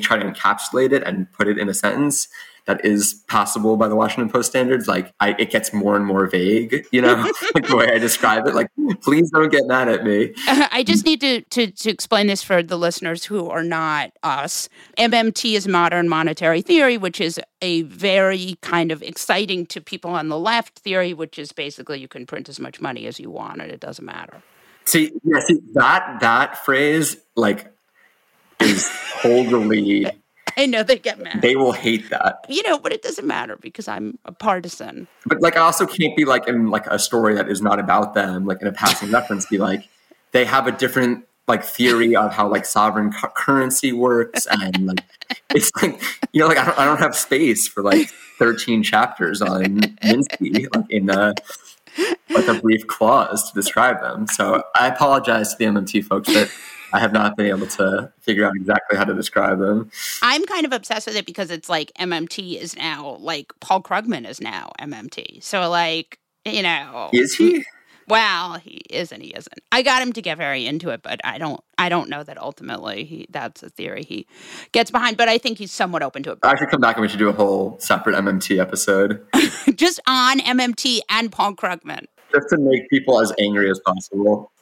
Speaker 6: try to encapsulate it and put it in a sentence that is passable by the Washington Post standards, like I, it gets more and more vague, you know, like the way I describe it. Like, please don't get mad at me.
Speaker 1: I just need to, to to explain this for the listeners who are not us. MMT is modern monetary theory, which is a very kind of exciting to people on the left theory, which is basically you can print as much money as you want and it doesn't matter.
Speaker 6: See, yeah, see that that phrase like is totally.
Speaker 1: I know they get mad.
Speaker 6: They will hate that.
Speaker 1: you know, but it doesn't matter because I'm a partisan.
Speaker 6: But like, I also can't be like in like a story that is not about them, like in a passing reference, be like they have a different like theory of how like sovereign cu- currency works, and like it's like you know, like I don't, I don't have space for like thirteen chapters on Minsky, like in a like a brief clause to describe them. So I apologize to the MMT folks that I have not been able to figure out exactly how to describe them.
Speaker 1: I'm kind of obsessed with it because it's like MMT is now like Paul Krugman is now MMT. So like, you know,
Speaker 6: Is he?
Speaker 1: Well, he isn't. He isn't. I got him to get very into it, but I don't. I don't know that ultimately he. That's a theory he gets behind. But I think he's somewhat open to it.
Speaker 6: I should come back and we should do a whole separate MMT episode
Speaker 1: Just on MMT and Paul Krugman.
Speaker 6: just to make people as angry as possible.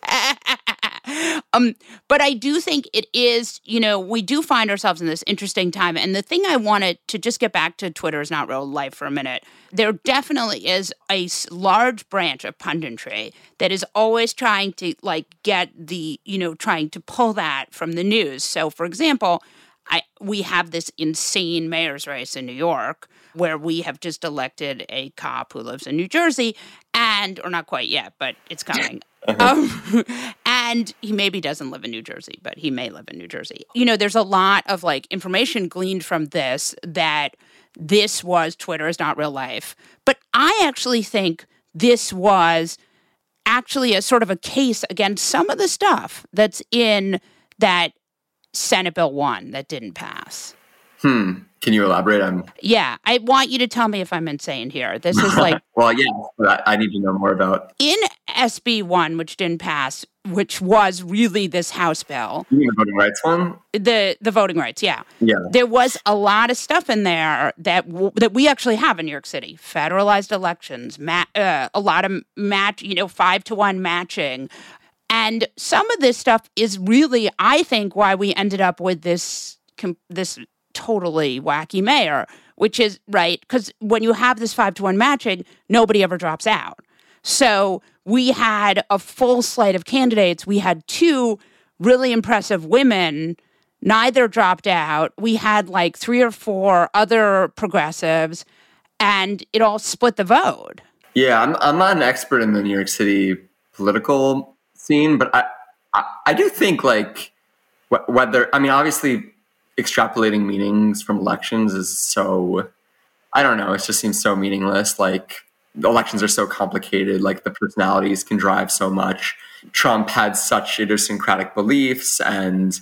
Speaker 1: Um, but I do think it is, you know, we do find ourselves in this interesting time. And the thing I wanted to just get back to Twitter is not real life for a minute. There definitely is a large branch of punditry that is always trying to like get the, you know, trying to pull that from the news. So, for example, I we have this insane mayor's race in New York where we have just elected a cop who lives in New Jersey and or not quite yet, but it's coming. Uh-huh. Um, and he maybe doesn't live in New Jersey, but he may live in New Jersey. You know, there's a lot of like information gleaned from this that this was Twitter is not real life. But I actually think this was actually a sort of a case against some of the stuff that's in that Senate Bill 1 that didn't pass.
Speaker 6: Hmm. Can you elaborate on?
Speaker 1: Yeah, I want you to tell me if I'm insane here. This is like.
Speaker 6: well, yeah, I need to know more about.
Speaker 1: In SB 1, which didn't pass, which was really this House bill.
Speaker 6: The voting rights one?
Speaker 1: The the voting rights, yeah.
Speaker 6: Yeah.
Speaker 1: There was a lot of stuff in there that w- that we actually have in New York City. Federalized elections, ma- uh, a lot of match, you know, 5 to 1 matching. And some of this stuff is really I think why we ended up with this this totally wacky mayor, which is right because when you have this 5 to 1 matching, nobody ever drops out. So we had a full slate of candidates. We had two really impressive women. Neither dropped out. We had like three or four other progressives, and it all split the vote.
Speaker 6: Yeah, I'm, I'm not an expert in the New York City political scene, but I, I, I do think like whether, I mean, obviously extrapolating meanings from elections is so, I don't know, it just seems so meaningless. Like, elections are so complicated like the personalities can drive so much. Trump had such idiosyncratic beliefs and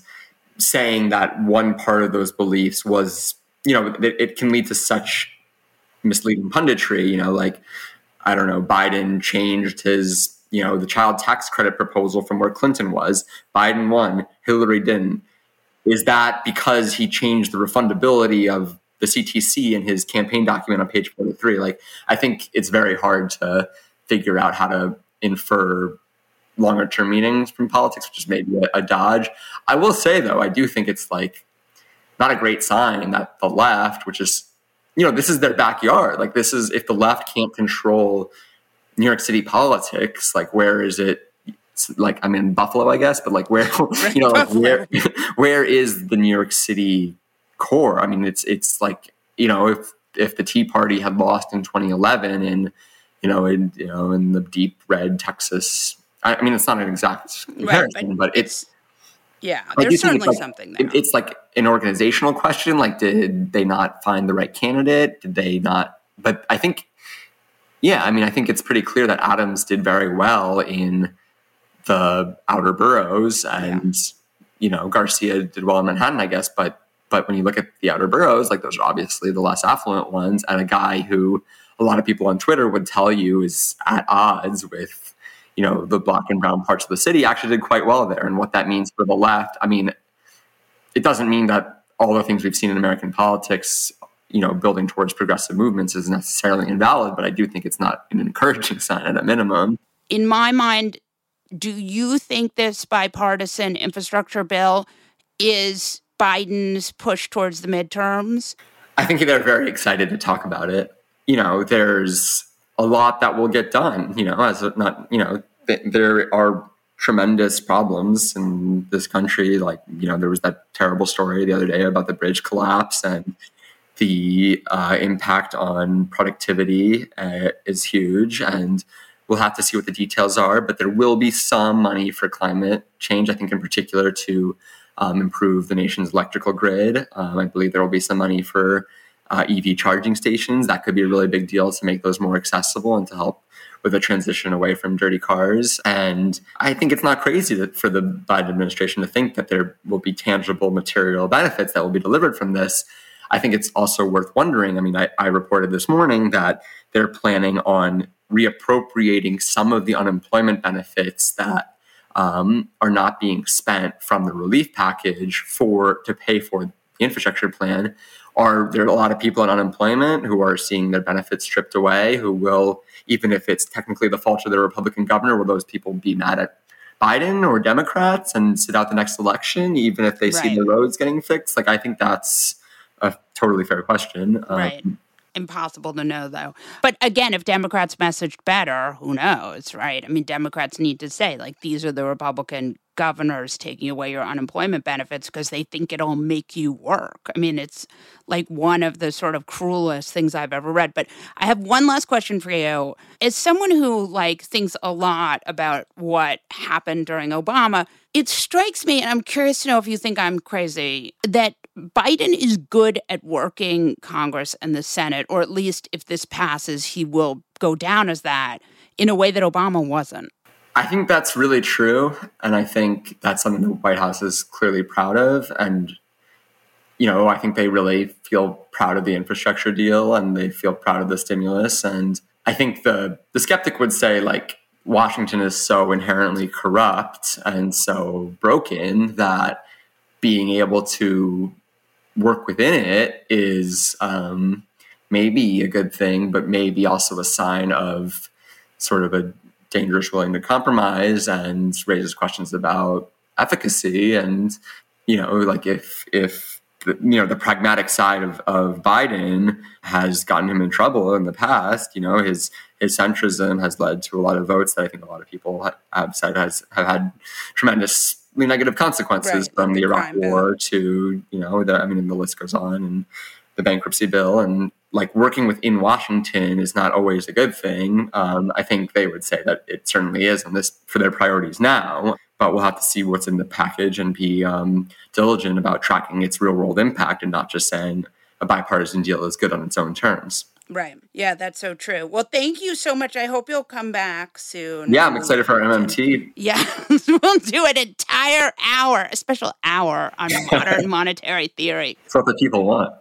Speaker 6: saying that one part of those beliefs was you know it, it can lead to such misleading punditry you know like i don't know biden changed his you know the child tax credit proposal from where clinton was. Biden won. Hillary didn't. Is that because he changed the refundability of the CTC in his campaign document on page 43. Like, I think it's very hard to figure out how to infer longer term meanings from politics, which is maybe a, a, dodge. I will say, though, I do think it's like not a great sign that the left, which is, you know, this is their backyard. Like, this is if the left can't control New York City politics, like, where is it? like I'm in Buffalo, I guess, but like where you know like where where is the New York City core. I mean, it's it's like you know if if the Tea Party had lost in 2011 and you know in you know in the deep red Texas, I, I mean it's not an exact comparison, right, but, but, it's
Speaker 1: yeah, there's certainly
Speaker 6: like,
Speaker 1: something there.
Speaker 6: It's like an organizational question. Like, did they not find the right candidate? Did they not? But I think, yeah, I mean, I think it's pretty clear that Adams did very well in the outer boroughs, and yeah. you know Garcia did well in Manhattan, I guess. But but when you look at the outer boroughs, like those are obviously the less affluent ones, and a guy who a lot of people on Twitter would tell you is at odds with, you know, the black and brown parts of the city actually did quite well there. And what that means for the left, I mean, it doesn't mean that all the things we've seen in American politics, you know, building towards progressive movements is necessarily invalid, but I do think it's not an encouraging sign at a minimum.
Speaker 1: In my mind, do you think this bipartisan infrastructure bill is Biden's push towards the midterms?
Speaker 6: I think they're very excited to talk about it. You know, there's a lot that will get done. You know, as not, you know, there are tremendous problems in this country. Like, you know, there was that terrible story the other day about the bridge collapse and the uh, impact on productivity uh, is huge. And we'll have to see what the details are, but there will be some money for climate change, I think, in particular to um, improve the nation's electrical grid. Um, I believe there will be some money for uh, EV charging stations. That could be a really big deal to make those more accessible and to help with a transition away from dirty cars. And I think it's not crazy that for the Biden administration to think that there will be tangible material benefits that will be delivered from this. I think it's also worth wondering. I mean, I, I reported this morning that they're planning on reappropriating some of the unemployment benefits that um, are not being spent from the relief package for to pay for the infrastructure plan are there are a lot of people in unemployment who are seeing their benefits stripped away who will even if it's technically the fault of the republican governor will those people be mad at Biden or Democrats and sit out the next election, even if they
Speaker 1: Right.
Speaker 6: see the roads getting fixed? Like, I think that's a totally fair question. Um,
Speaker 1: Right. Impossible to know, though. But again, if Democrats messaged better, who knows, right? I mean, Democrats need to say, like, these are the Republican governors taking away your unemployment benefits because they think it'll make you work. I mean, it's like one of the sort of cruelest things I've ever read. But I have one last question for you. As someone who, like, thinks a lot about what happened during Obama, it strikes me, and I'm curious to know if you think I'm crazy, that Biden is good at working Congress and the Senate, or at least if this passes, he will go down as that in a way that Obama wasn't.
Speaker 6: I think that's really true. And I think that's something the White House is clearly proud of. And, you know, I think they really feel proud of the infrastructure deal and they feel proud of the stimulus. And I think the, the skeptic would say, like, Washington is so inherently corrupt and so broken that being able to work within it is um, maybe a good thing, but maybe also a sign of sort of a dangerous willing to compromise and raises questions about efficacy and you know like if if you know the pragmatic side of, of Biden has gotten him in trouble in the past you know his his centrism has led to a lot of votes that I think a lot of people ha- have said has have had tremendously negative consequences
Speaker 1: Right.
Speaker 6: from the
Speaker 1: The
Speaker 6: Iraq
Speaker 1: crime bill.
Speaker 6: war to you know the I mean the list goes on and the bankruptcy bill and like working within Washington is not always a good thing. Um, I think they would say that it certainly is on this for their priorities now, but we'll have to see what's in the package and be um, diligent about tracking its real world impact and not just saying a bipartisan deal is good on its own terms.
Speaker 1: Right. Yeah, that's so true. Well, thank you so much. I hope you'll come back soon.
Speaker 6: Yeah, I'm um, excited for our MMT.
Speaker 1: Yeah, we'll do an entire hour, a special hour on modern monetary theory.
Speaker 6: It's what the people want.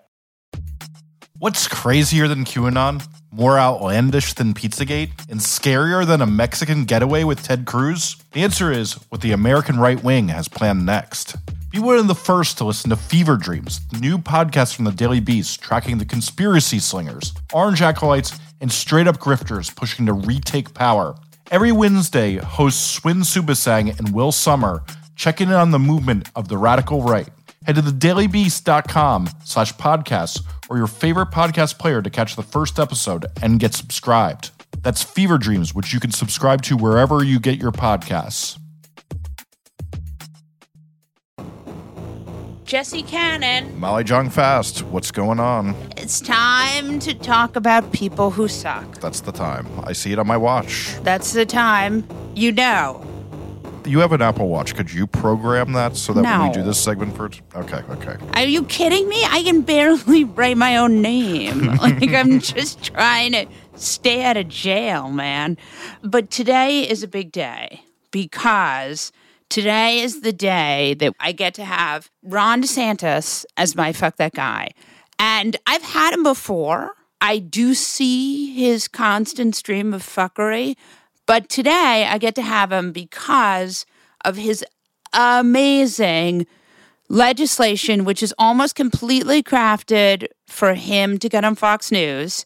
Speaker 2: What's crazier than QAnon? More outlandish than Pizzagate? And scarier than a Mexican getaway with Ted Cruz? The answer is what the American right wing has planned next. Be one of the first to listen to Fever Dreams, the new podcast from the Daily Beast tracking the conspiracy slingers, orange acolytes, and straight up grifters pushing to retake power. Every Wednesday, hosts Swin Suebsaeng and Will Sommer check in on the movement of the radical right. Head to thedailybeast.com slash podcasts or your favorite podcast player to catch the first episode and get subscribed. That's Fever Dreams, which you can subscribe to wherever you get your podcasts.
Speaker 1: Jesse Cannon,
Speaker 2: Molly Jong Fast, what's going on?
Speaker 1: it's time to talk about people who suck.
Speaker 2: That's the time. I see it on my watch.
Speaker 1: That's the time. You know.
Speaker 2: You have an Apple Watch. Could you program that so that when
Speaker 1: No.
Speaker 2: we do this segment for it? Okay, okay.
Speaker 1: Are you kidding me? I can barely write my own name. like, I'm just trying to stay out of jail, man. But today is a big day because today is the day that I get to have Ron DeSantis as my fuck that guy. And I've had him before. I do see his constant stream of fuckery. But today I get to have him because of his amazing legislation, which is almost completely crafted for him to get on Fox News.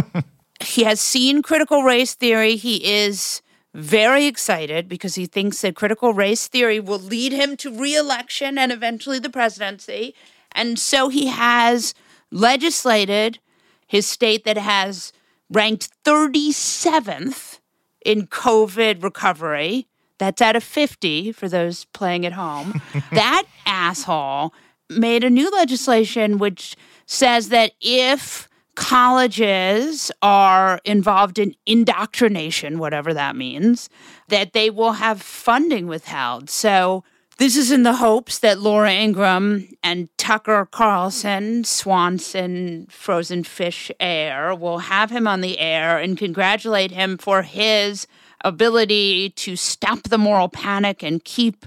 Speaker 1: he has seen critical race theory. He is very excited because he thinks that critical race theory will lead him to reelection and eventually the presidency. And so he has legislated his state that has ranked 37th in COVID recovery. That's out of 50 for those playing at home. that asshole made a new legislation which says that if colleges are involved in indoctrination, whatever that means, that they will have funding withheld. So this is in the hopes that Laura Ingraham and Tucker Carlson, Swanson, Frozen Fish Heir, will have him on the air and congratulate him for his ability to stop the moral panic and keep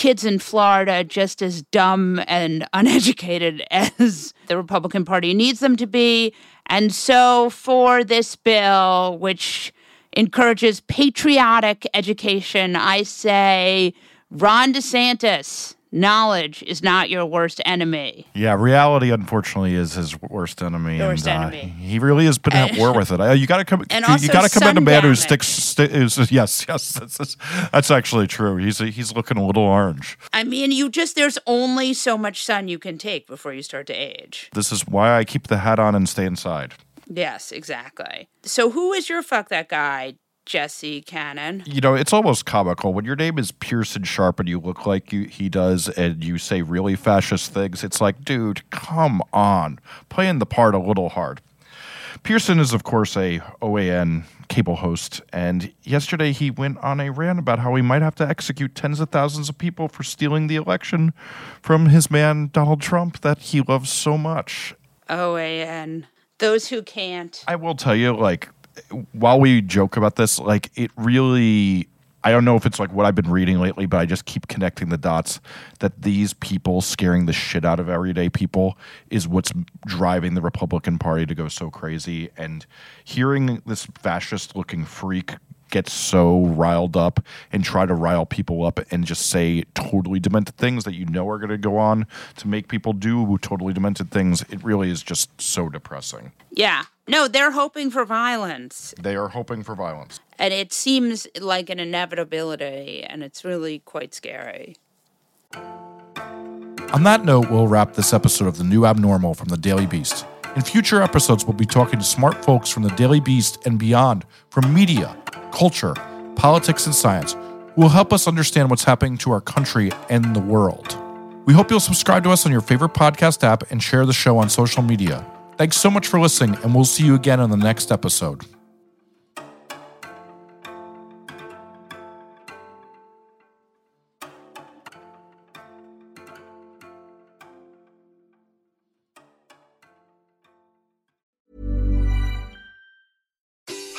Speaker 1: kids in Florida just as dumb and uneducated as the Republican Party needs them to be. And so, for this bill, which encourages patriotic education, I say, Ron DeSantis, knowledge is not your worst enemy.
Speaker 2: Yeah, reality unfortunately is his worst enemy,
Speaker 1: The worst
Speaker 2: and uh,
Speaker 1: enemy.
Speaker 2: he really has been at war with it. Uh, you got to come.
Speaker 1: And
Speaker 2: you
Speaker 1: also
Speaker 2: got to commend a man who sticks. Sti- is, yes, yes, that's, that's, that's actually true. He's he's looking a little orange.
Speaker 1: I mean, you just, there's only so much sun you can take before you start to age.
Speaker 2: This is why I keep the hat on and stay inside.
Speaker 1: Yes, exactly. So, who is your fuck that guy, Jesse Cannon?
Speaker 2: You know, it's almost comical when your name is Pearson Sharp and you look like you, he does, and you say really fascist things. It's like, dude, come on, playing the part a little hard. Pearson is, of course, a OAN cable host, and yesterday he went on a rant about how he might have to execute tens of thousands of people for stealing the election from his man Donald Trump that he loves so much.
Speaker 1: OAN. Those who can't.
Speaker 2: I will tell you, like, while we joke about this, like, it really. I don't know if it's like what I've been reading lately, but I just keep connecting the dots that these people scaring the shit out of everyday people is what's driving the Republican Party to go so crazy. And hearing this fascist looking freak get so riled up and try to rile people up and just say totally demented things that you know are going to go on to make people do totally demented things, it really is just so depressing.
Speaker 1: Yeah. No, they're hoping for violence.
Speaker 2: They are hoping for violence.
Speaker 1: And it seems like an inevitability, and it's really quite scary.
Speaker 2: On that note, we'll wrap this episode of The New Abnormal from the Daily Beast. In future episodes, we'll be talking to smart folks from the Daily Beast and beyond from media, culture, politics, and science who will help us understand what's happening to our country and the world. We hope you'll subscribe to us on your favorite podcast app and share the show on social media. Thanks so much for listening, and we'll see you again on the next episode.